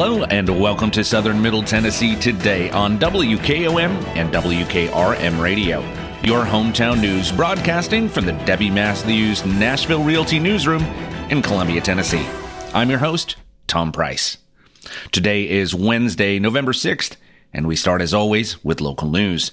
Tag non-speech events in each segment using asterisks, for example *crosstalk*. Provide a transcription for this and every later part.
Hello and welcome to Southern Middle Tennessee today on WKOM and WKRM Radio. Your hometown news broadcasting from the Debbie Matthews Nashville Realty Newsroom in Columbia, Tennessee. I'm your host, Tom Price. Today is Wednesday, November 6th, and we start as always with local news.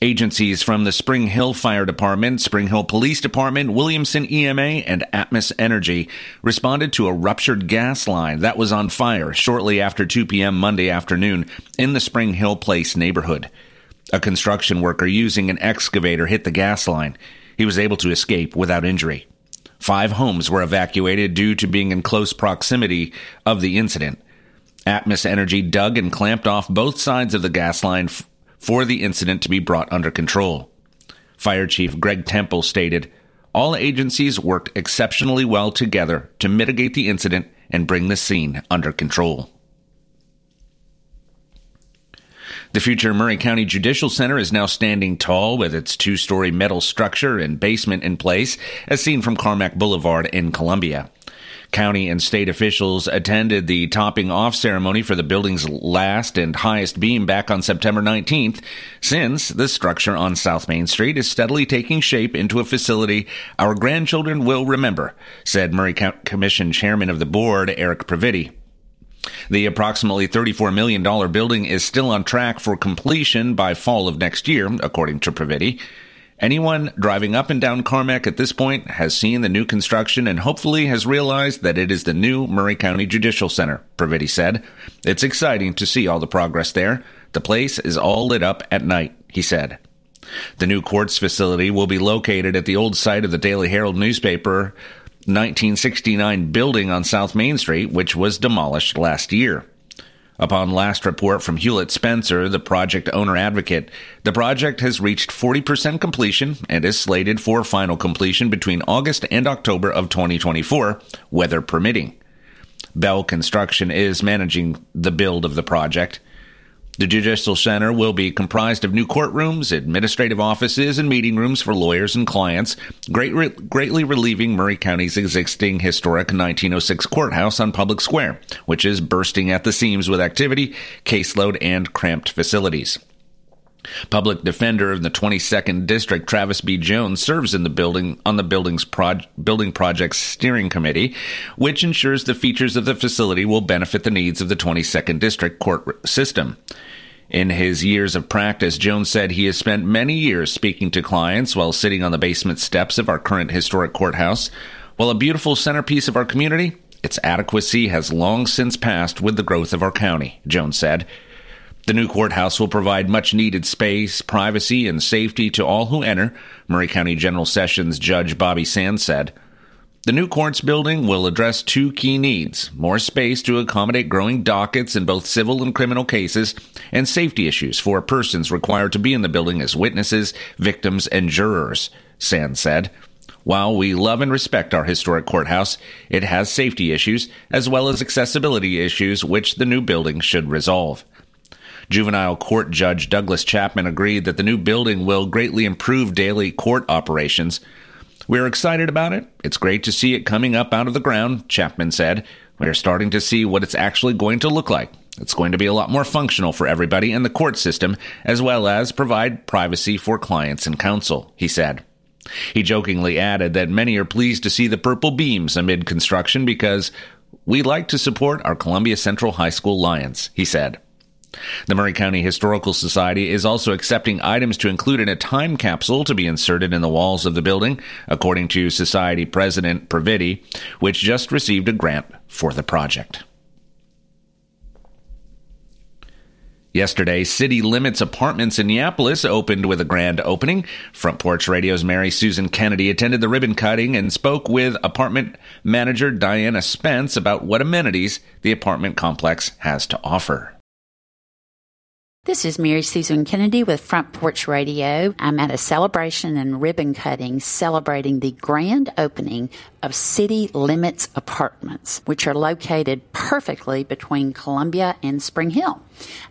Agencies from the Spring Hill Fire Department, Spring Hill Police Department, Williamson EMA, and Atmos Energy responded to a ruptured gas line that was on fire shortly after 2 p.m. Monday afternoon in the Spring Hill Place neighborhood. A construction worker using an excavator hit the gas line. He was able to escape without injury. Five homes were evacuated due to being in close proximity of the incident. Atmos Energy dug and clamped off both sides of the gas line for the incident to be brought under control. Fire Chief Greg Temple stated, All agencies worked exceptionally well together to mitigate the incident and bring the scene under control. The future Maury County Judicial Center is now standing tall with its two story metal structure and basement in place, as seen from Carmack Boulevard in Columbia. County and state officials attended the topping off ceremony for the building's last and highest beam back on September 19th, since the structure on South Main Street is steadily taking shape into a facility our grandchildren will remember, said Maury County Commission Chairman of the Board, Eric Previti. The approximately $34 million building is still on track for completion by fall of next year, according to Previti. Anyone driving up and down Carmack at this point has seen the new construction and hopefully has realized that it is the new Maury County Judicial Center, Previti said. It's exciting to see all the progress there. The place is all lit up at night, he said. The new courts facility will be located at the old site of the Daily Herald newspaper 1969 building on South Main Street, which was demolished last year. Upon last report from Hewlett Spencer, the project owner advocate, the project has reached 40% completion and is slated for final completion between August and October of 2024, weather permitting. Bell Construction is managing the build of the project. The Judicial Center will be comprised of new courtrooms, administrative offices, and meeting rooms for lawyers and clients, great, greatly relieving Maury County's existing historic 1906 courthouse on Public Square, which is bursting at the seams with activity, caseload, and cramped facilities. Public defender of the 22nd District, Travis B. Jones, serves in the building on the building's building project's steering committee, which ensures the features of the facility will benefit the needs of the 22nd District court system. In his years of practice, Jones said he has spent many years speaking to clients while sitting on the basement steps of our current historic courthouse. While a beautiful centerpiece of our community, its adequacy has long since passed with the growth of our county, Jones said. The new courthouse will provide much needed space, privacy, and safety to all who enter, Maury County General Sessions Judge Bobby Sands said. The new courts building will address two key needs more space to accommodate growing dockets in both civil and criminal cases, and safety issues for persons required to be in the building as witnesses, victims, and jurors, Sands said. While we love and respect our historic courthouse, it has safety issues as well as accessibility issues which the new building should resolve. Juvenile court judge Douglas Chapman agreed that the new building will greatly improve daily court operations. We're excited about it. It's great to see it coming up out of the ground, Chapman said. We're starting to see what it's actually going to look like. It's going to be a lot more functional for everybody in the court system, as well as provide privacy for clients and counsel, he said. He jokingly added that many are pleased to see the purple beams amid construction because we like to support our Columbia Central High School Lions, he said. The Maury County Historical Society is also accepting items to include in a time capsule to be inserted in the walls of the building, according to Society President Previti, which just received a grant for the project. Yesterday, City Limits Apartments in Neapolis opened with a grand opening. Front Porch Radio's Mary Susan Kennedy attended the ribbon cutting and spoke with apartment manager Diana Spence about what amenities the apartment complex has to offer. This is Mary Susan Kennedy with Front Porch Radio. I'm at a celebration and ribbon cutting celebrating the grand opening of City Limits Apartments, which are located perfectly between Columbia and Spring Hill.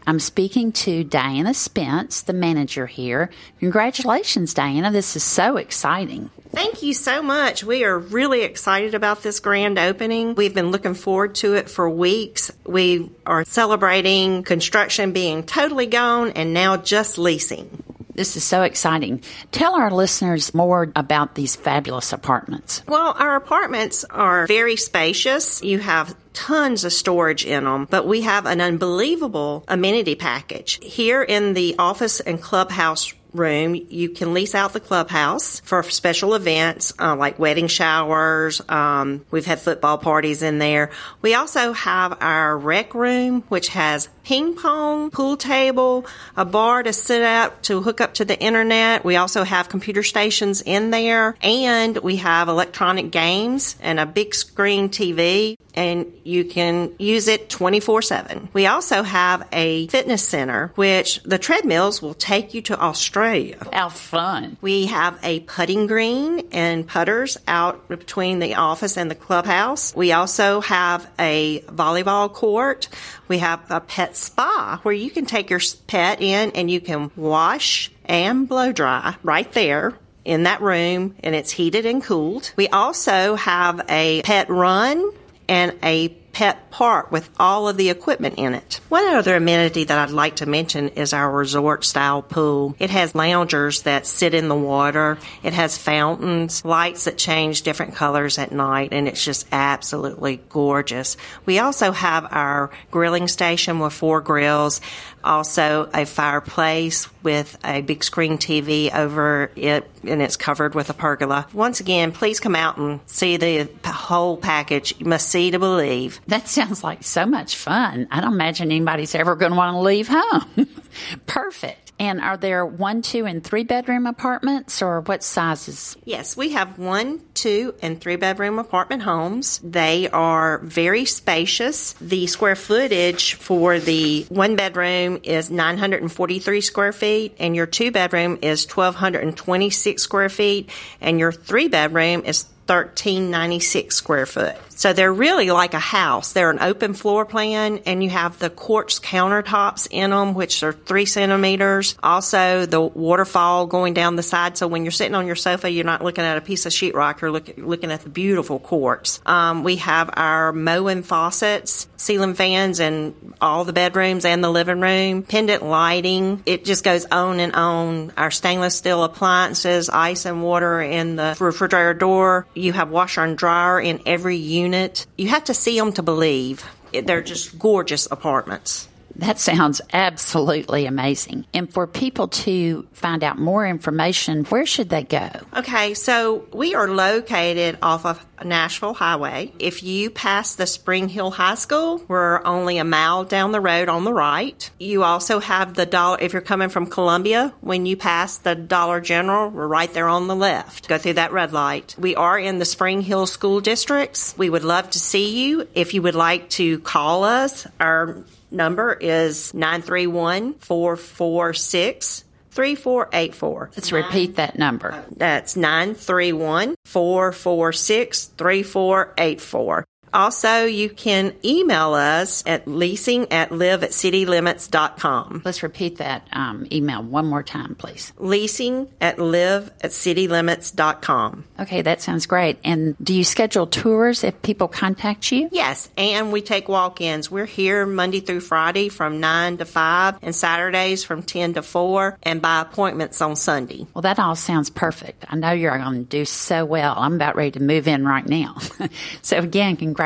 I'm speaking to Diana Spence, the manager here. Congratulations, Diana. This is so exciting. Thank you so much. We are really excited about this grand opening. We've been looking forward to it for weeks. We are celebrating construction being totally gone and now just leasing. This is so exciting. Tell our listeners more about these fabulous apartments. Well, our apartments are very spacious. You have tons of storage in them, but we have an unbelievable amenity package. Here in the office and clubhouse room, you can lease out the clubhouse for special events uh, like wedding showers. Um, we've had football parties in there. We also have our rec room, which has ping pong, pool table, a bar to sit at to hook up to the internet. We also have computer stations in there, and we have electronic games and a big screen TV and you can use it 24 7. We also have a fitness center, which the treadmills will take you to Australia. How fun. We have a putting green and putters out between the office and the clubhouse. We also have a volleyball court. We have a pet spa where you can take your pet in and you can wash and blow dry right there in that room and it's heated and cooled. We also have a pet run and a pet park with all of the equipment in it. One other amenity that I'd like to mention is our resort style pool. It has loungers that sit in the water. It has fountains, lights that change different colors at night, and it's just absolutely gorgeous. We also have our grilling station with four grills, also a fireplace with a big screen TV over it, and it's covered with a pergola. Once again, please come out and see the whole package. You must see to believe. That sounds like so much fun. I don't imagine anybody's ever going to want to leave home. *laughs* Perfect. And are there one, two, and three bedroom apartments, or what sizes? Yes, we have one, two, and three bedroom apartment homes. They are very spacious. The square footage for the one bedroom is 943 square feet, and your two bedroom is 1,226 square feet, and your three bedroom is 1396 square foot. So they're really like a house. They're an open floor plan and you have the quartz countertops in them, which are three centimeters. Also the waterfall going down the side. So when you're sitting on your sofa, you're not looking at a piece of sheetrock. You're look, looking at the beautiful quartz. Um, we have our Moen faucets, ceiling fans in all the bedrooms and the living room, pendant lighting. It just goes on and on. Our stainless steel appliances, ice and water in the refrigerator door. You have washer and dryer in every unit. You have to see them to believe. They're just gorgeous apartments. That sounds absolutely amazing. And for people to find out more information, where should they go? Okay, so we are located off of Nashville Highway. If you pass the Spring Hill High School, we're only a mile down the road on the right. You also have the dollar, if you're coming from Columbia, when you pass the Dollar General, we're right there on the left. Go through that red light. We are in the Spring Hill School Districts. We would love to see you. If you would like to call us, our number is 931 446 3484. Let's repeat that number. That's 931 446 3484. Also, you can email us at leasing at live at citylimits.com. Let's repeat that um, email one more time, please. Leasing at live at citylimits.com. Okay, that sounds great. And do you schedule tours if people contact you? Yes, and we take walk ins. We're here Monday through Friday from 9 to 5 and Saturdays from 10 to 4 and by appointments on Sunday. Well, that all sounds perfect. I know you're going to do so well. I'm about ready to move in right now. *laughs* so, again, congratulations,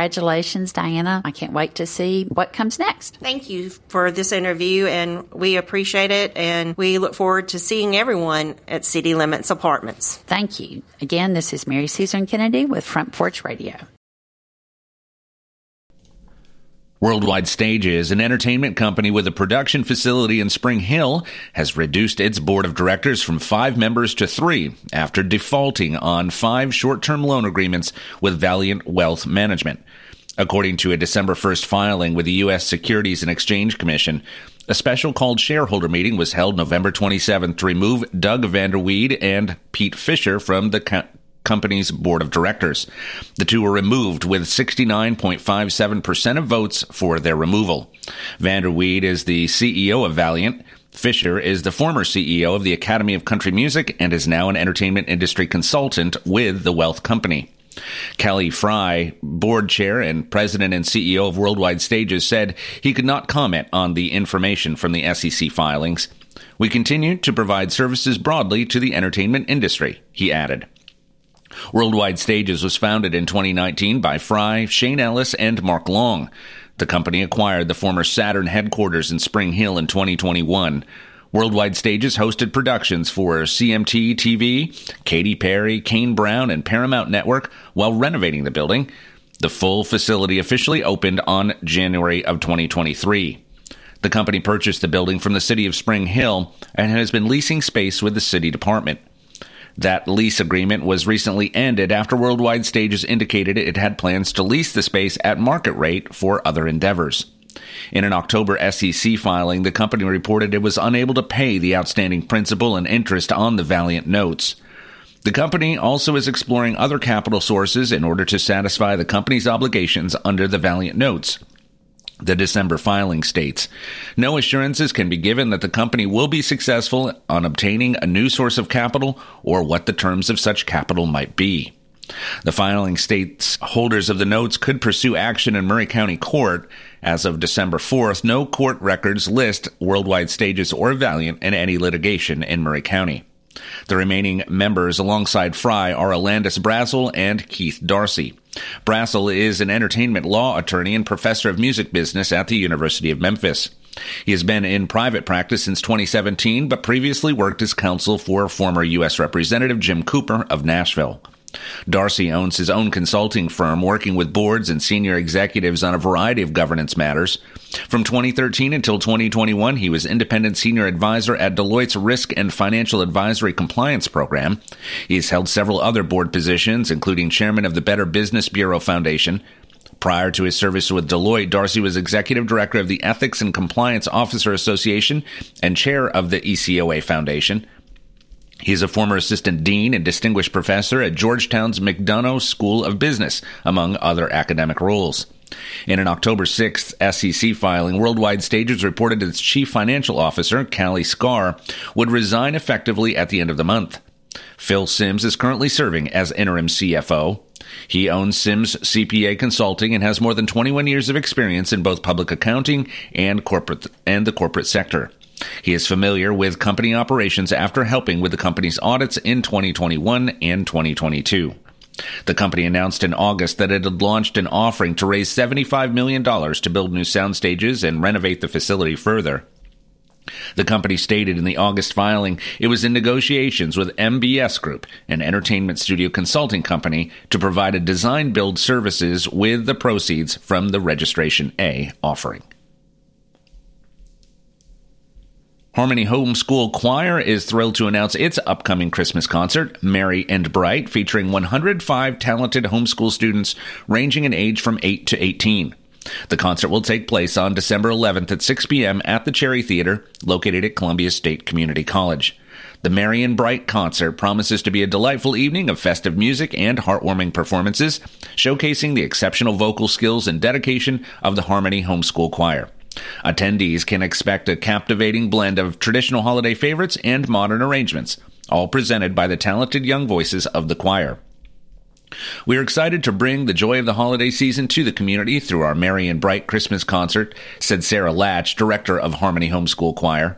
Diana. I can't wait to see what comes next. Thank you for this interview, and we appreciate it, and we look forward to seeing everyone at City Limits Apartments. Thank you. Again, this is Mary Susan Kennedy with Front Porch Radio. Worldwide Stages, an entertainment company with a production facility in Spring Hill, has reduced its board of directors from five members to three after defaulting on five short-term loan agreements with Valiant Wealth Management. According to a December 1st filing with the U.S. Securities and Exchange Commission, a special called shareholder meeting was held November 27th to remove Doug Vanderweed and Pete Fisher from the company's board of directors. The two were removed with 69.57% of votes for their removal. Vanderweed is the CEO of Valiant. Fisher is the former CEO of the Academy of Country Music and is now an entertainment industry consultant with the Wealth Company. Kelly Fry, board chair and president and CEO of Worldwide Stages, said he could not comment on the information from the SEC filings. We continue to provide services broadly to the entertainment industry, he added. Worldwide Stages was founded in 2019 by Fry, Shane Ellis, and Mark Long. The company acquired the former Saturn headquarters in Spring Hill in 2021. Worldwide Stages hosted productions for CMT TV, Katy Perry, Kane Brown, and Paramount Network while renovating the building. The full facility officially opened on January of 2023. The company purchased the building from the city of Spring Hill and has been leasing space with the city department. That lease agreement was recently ended after Worldwide Stages indicated it had plans to lease the space at market rate for other endeavors. In an October SEC filing, the company reported it was unable to pay the outstanding principal and interest on the Valiant notes. The company also is exploring other capital sources in order to satisfy the company's obligations under the Valiant notes. The December filing states No assurances can be given that the company will be successful on obtaining a new source of capital or what the terms of such capital might be. The filing states holders of the notes could pursue action in Maury County Court. As of December 4th, no court records list Worldwide Stages or Valiant in any litigation in Maury County. The remaining members alongside Fry are Alandis Brassel and Keith Darcy. Brassel is an entertainment law attorney and professor of music business at the University of Memphis. He has been in private practice since 2017, but previously worked as counsel for former U.S. Representative Jim Cooper of Nashville. Darcy owns his own consulting firm working with boards and senior executives on a variety of governance matters. From 2013 until 2021, he was independent senior advisor at Deloitte's Risk and Financial Advisory Compliance Program. He has held several other board positions, including chairman of the Better Business Bureau Foundation. Prior to his service with Deloitte, Darcy was executive director of the Ethics and Compliance Officer Association and chair of the ECOA Foundation. He is a former assistant dean and distinguished professor at Georgetown's McDonough School of Business, among other academic roles. In an October 6th SEC filing, Worldwide Stages reported its chief financial officer, Callie Scar, would resign effectively at the end of the month. Phil Sims is currently serving as interim CFO. He owns Sims CPA Consulting and has more than 21 years of experience in both public accounting and corporate and the corporate sector. He is familiar with company operations after helping with the company's audits in 2021 and 2022. The company announced in August that it had launched an offering to raise $75 million to build new sound stages and renovate the facility further. The company stated in the August filing it was in negotiations with MBS Group, an entertainment studio consulting company, to provide a design build services with the proceeds from the Registration A offering. Harmony Homeschool Choir is thrilled to announce its upcoming Christmas concert, Merry and Bright, featuring 105 talented homeschool students ranging in age from 8 to 18. The concert will take place on December 11th at 6 p.m. at the Cherry Theater, located at Columbia State Community College. The Merry and Bright concert promises to be a delightful evening of festive music and heartwarming performances, showcasing the exceptional vocal skills and dedication of the Harmony Homeschool Choir. Attendees can expect a captivating blend of traditional holiday favorites and modern arrangements, all presented by the talented young voices of the choir. We are excited to bring the joy of the holiday season to the community through our Merry and Bright Christmas concert, said Sarah Latch, director of Harmony Homeschool Choir.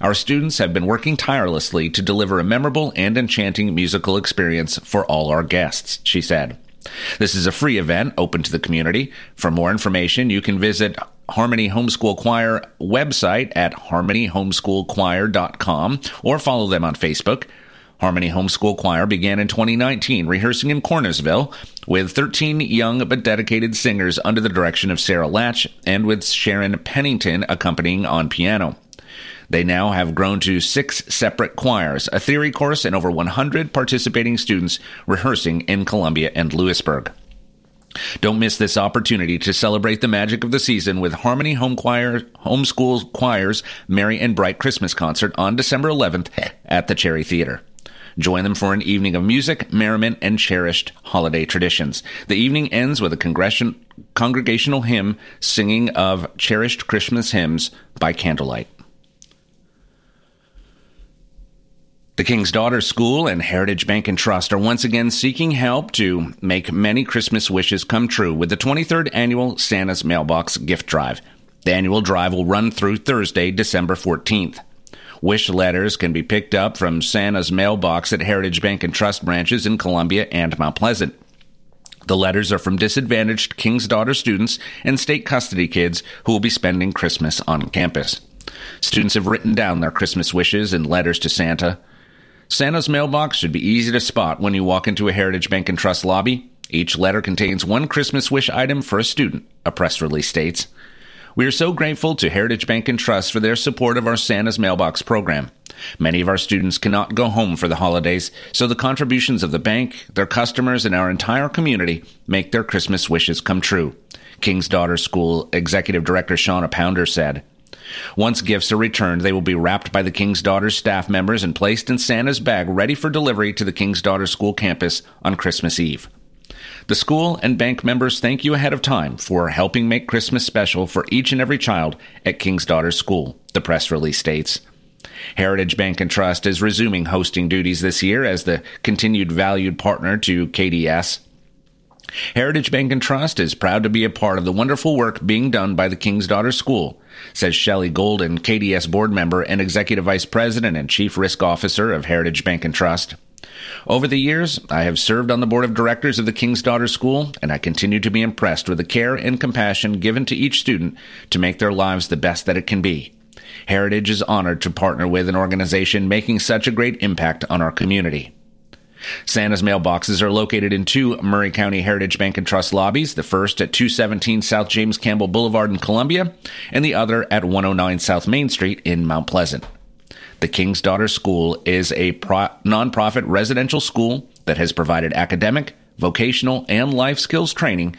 Our students have been working tirelessly to deliver a memorable and enchanting musical experience for all our guests, she said. This is a free event open to the community. For more information, you can visit Harmony Homeschool Choir website at harmonyhomeschoolchoir.com or follow them on Facebook. Harmony Homeschool Choir began in 2019, rehearsing in Cornersville with 13 young but dedicated singers under the direction of Sarah Latch and with Sharon Pennington accompanying on piano. They now have grown to six separate choirs, a theory course, and over 100 participating students rehearsing in Columbia and Lewisburg. Don't miss this opportunity to celebrate the magic of the season with Harmony Home Choir, Homeschool Choir's Merry and Bright Christmas concert on December 11th at the Cherry Theater. Join them for an evening of music, merriment, and cherished holiday traditions. The evening ends with a congregational hymn singing of cherished Christmas hymns by candlelight. The King's Daughter School and Heritage Bank and Trust are once again seeking help to make many Christmas wishes come true with the 23rd annual Santa's Mailbox Gift Drive. The annual drive will run through Thursday, December 14th. Wish letters can be picked up from Santa's mailbox at Heritage Bank and Trust branches in Columbia and Mount Pleasant. The letters are from disadvantaged King's Daughter students and state custody kids who will be spending Christmas on campus. Students have written down their Christmas wishes in letters to Santa. Santa's mailbox should be easy to spot when you walk into a Heritage Bank and Trust lobby. Each letter contains one Christmas wish item for a student, a press release states. We are so grateful to Heritage Bank and Trust for their support of our Santa's Mailbox program. Many of our students cannot go home for the holidays, so the contributions of the bank, their customers, and our entire community make their Christmas wishes come true. King's Daughter School Executive Director Shauna Pounder said. Once gifts are returned, they will be wrapped by the King's Daughters staff members and placed in Santa's bag ready for delivery to the King's Daughters School campus on Christmas Eve. The school and bank members thank you ahead of time for helping make Christmas special for each and every child at King's Daughters School, the press release states. Heritage Bank and Trust is resuming hosting duties this year as the continued valued partner to KDS. Heritage Bank and Trust is proud to be a part of the wonderful work being done by the King's Daughter School, says Shelley Golden, KDS board member and executive vice president and chief risk officer of Heritage Bank and Trust. Over the years, I have served on the board of directors of the King's Daughter School, and I continue to be impressed with the care and compassion given to each student to make their lives the best that it can be. Heritage is honored to partner with an organization making such a great impact on our community. Santa's mailboxes are located in two Maury County Heritage Bank and Trust lobbies, the first at 217 South James Campbell Boulevard in Columbia, and the other at 109 South Main Street in Mount Pleasant. The King's Daughter School is a pro- nonprofit residential school that has provided academic, vocational, and life skills training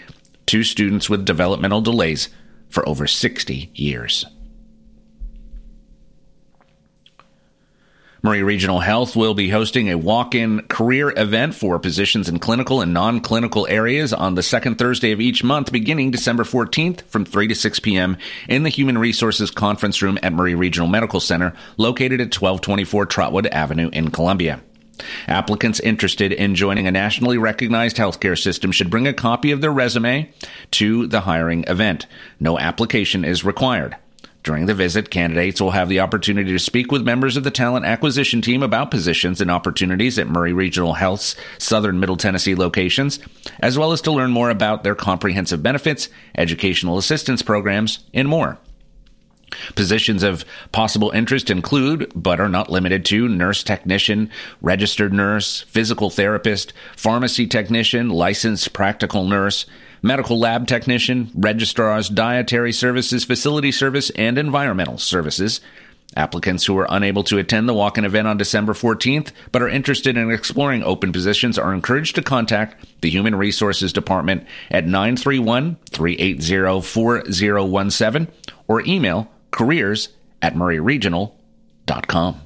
to students with developmental delays for over 60 years. Maury Regional Health will be hosting a walk-in career event for positions in clinical and non-clinical areas on the second Thursday of each month beginning December 14th from 3 to 6 p.m. in the Human Resources Conference Room at Maury Regional Medical Center located at 1224 Trotwood Avenue in Columbia. Applicants interested in joining a nationally recognized healthcare system should bring a copy of their resume to the hiring event. No application is required. During the visit, candidates will have the opportunity to speak with members of the talent acquisition team about positions and opportunities at Maury Regional Health's Southern Middle Tennessee locations, as well as to learn more about their comprehensive benefits, educational assistance programs, and more. Positions of possible interest include, but are not limited to, nurse technician, registered nurse, physical therapist, pharmacy technician, licensed practical nurse, medical lab technician, registrars, dietary services, facility service, and environmental services. Applicants who are unable to attend the walk in event on December 14th but are interested in exploring open positions are encouraged to contact the Human Resources Department at 931 380 4017 or email careers at mauryregional.com.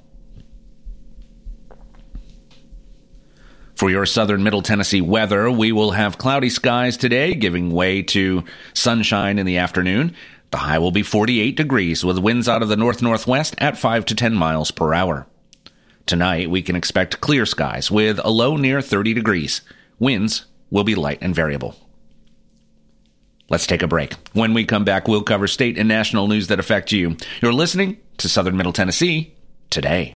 For your southern middle Tennessee weather, we will have cloudy skies today, giving way to sunshine in the afternoon. The high will be 48 degrees with winds out of the north northwest at 5 to 10 miles per hour. Tonight, we can expect clear skies with a low near 30 degrees. Winds will be light and variable. Let's take a break. When we come back, we'll cover state and national news that affect you. You're listening to Southern Middle Tennessee today.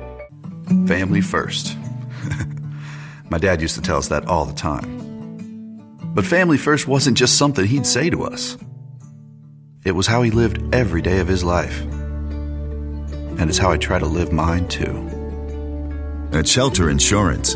Family first. *laughs* My dad used to tell us that all the time. But family first wasn't just something he'd say to us, it was how he lived every day of his life. And it's how I try to live mine too. At Shelter Insurance,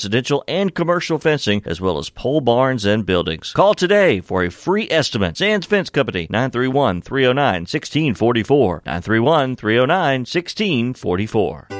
residential and commercial fencing, as well as pole barns and buildings. Call today for a free estimate. Sands Fence Company, 931 309 1644. 931 309 1644.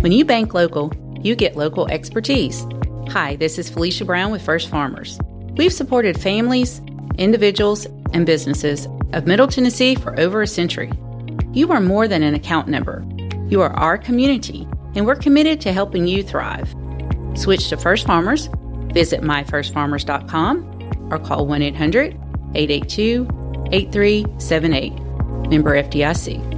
When you bank local, you get local expertise. Hi, this is Felicia Brown with First Farmers. We've supported families, individuals, and businesses of Middle Tennessee for over a century. You are more than an account number. You are our community, and we're committed to helping you thrive. Switch to First Farmers, visit myfirstfarmers.com, or call 1 800 882 8378. Member FDIC.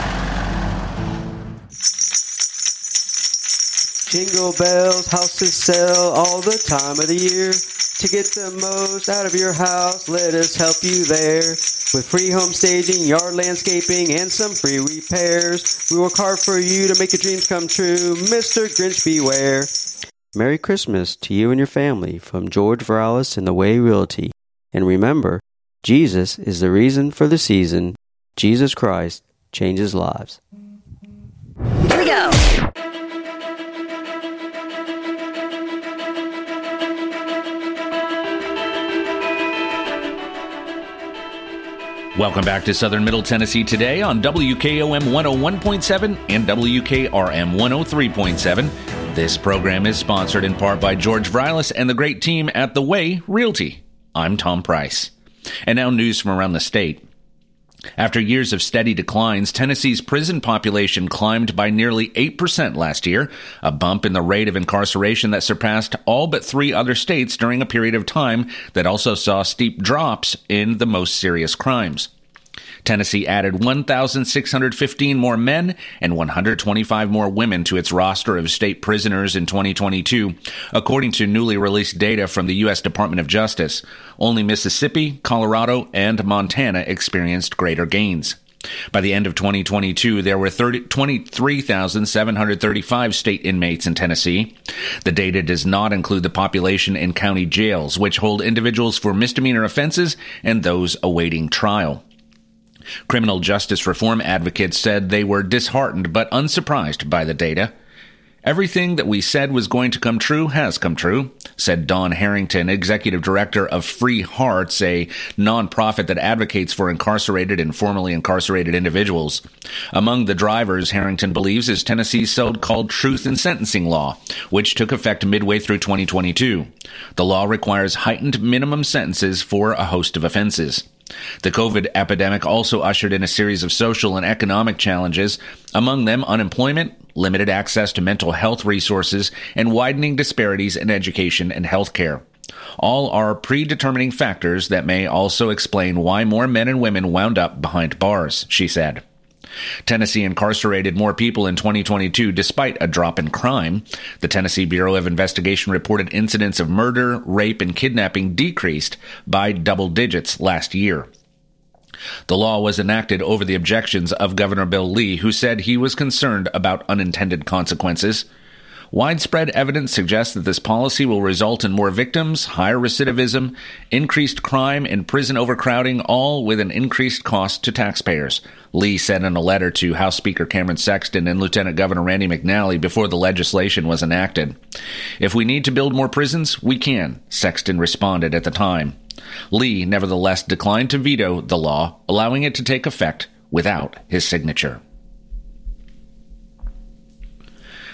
Jingle bells, houses sell all the time of the year. To get the most out of your house, let us help you there. With free home staging, yard landscaping, and some free repairs. We work hard for you to make your dreams come true. Mr. Grinch, beware. Merry Christmas to you and your family from George Viralis and the Way Realty. And remember, Jesus is the reason for the season. Jesus Christ changes lives. Here we go. Welcome back to Southern Middle Tennessee today on WKOM 101.7 and WKRM 103.7. This program is sponsored in part by George Vrilis and the great team at The Way Realty. I'm Tom Price. And now news from around the state. After years of steady declines, Tennessee's prison population climbed by nearly 8% last year, a bump in the rate of incarceration that surpassed all but three other states during a period of time that also saw steep drops in the most serious crimes. Tennessee added 1,615 more men and 125 more women to its roster of state prisoners in 2022, according to newly released data from the U.S. Department of Justice. Only Mississippi, Colorado, and Montana experienced greater gains. By the end of 2022, there were 30, 23,735 state inmates in Tennessee. The data does not include the population in county jails, which hold individuals for misdemeanor offenses and those awaiting trial. Criminal justice reform advocates said they were disheartened but unsurprised by the data. Everything that we said was going to come true has come true, said Dawn Harrington, executive director of Free Hearts, a nonprofit that advocates for incarcerated and formerly incarcerated individuals. Among the drivers, Harrington believes, is Tennessee's so called Truth in Sentencing law, which took effect midway through 2022. The law requires heightened minimum sentences for a host of offenses. The COVID epidemic also ushered in a series of social and economic challenges, among them unemployment, limited access to mental health resources, and widening disparities in education and healthcare. All are predetermining factors that may also explain why more men and women wound up behind bars, she said. Tennessee incarcerated more people in 2022 despite a drop in crime. The Tennessee Bureau of Investigation reported incidents of murder, rape, and kidnapping decreased by double digits last year. The law was enacted over the objections of Governor Bill Lee, who said he was concerned about unintended consequences. Widespread evidence suggests that this policy will result in more victims, higher recidivism, increased crime, and prison overcrowding, all with an increased cost to taxpayers. Lee said in a letter to House Speaker Cameron Sexton and Lieutenant Governor Randy McNally before the legislation was enacted. If we need to build more prisons, we can, Sexton responded at the time. Lee nevertheless declined to veto the law, allowing it to take effect without his signature.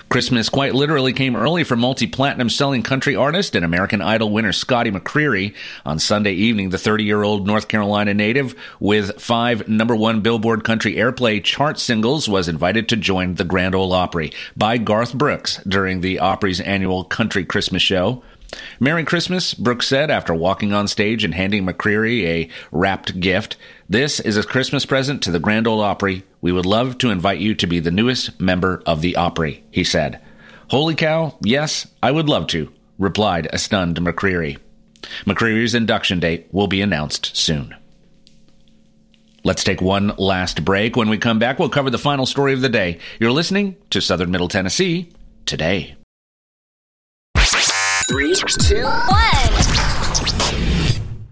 Christmas quite literally came early for multi platinum selling country artist and American Idol winner Scotty McCreery. On Sunday evening, the 30 year old North Carolina native with five number one Billboard country airplay chart singles was invited to join the Grand Ole Opry by Garth Brooks during the Opry's annual Country Christmas show. Merry Christmas, Brooks said after walking on stage and handing McCreery a wrapped gift. This is a Christmas present to the Grand Ole Opry. We would love to invite you to be the newest member of the Opry, he said. Holy cow, yes, I would love to, replied a stunned McCreery. McCreery's induction date will be announced soon. Let's take one last break. When we come back, we'll cover the final story of the day. You're listening to Southern Middle Tennessee today. Three, two, one.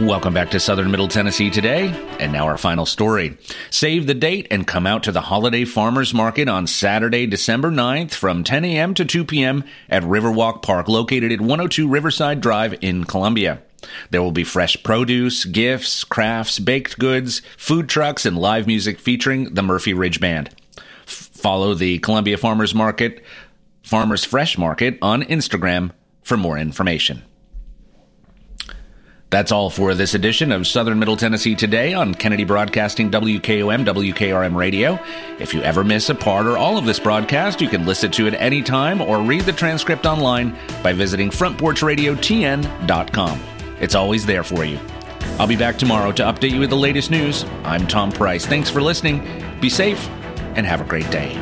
Welcome back to Southern Middle Tennessee today, and now our final story. Save the date and come out to the Holiday Farmers Market on Saturday, December 9th from 10 a.m. to 2 p.m. at Riverwalk Park, located at 102 Riverside Drive in Columbia. There will be fresh produce, gifts, crafts, baked goods, food trucks, and live music featuring the Murphy Ridge Band. Follow the Columbia Farmers Market, Farmers Fresh Market on Instagram for more information. That's all for this edition of Southern Middle Tennessee Today on Kennedy Broadcasting WKOM WKRM Radio. If you ever miss a part or all of this broadcast, you can listen to it anytime or read the transcript online by visiting frontporchradiotn.com. It's always there for you. I'll be back tomorrow to update you with the latest news. I'm Tom Price. Thanks for listening. Be safe and have a great day.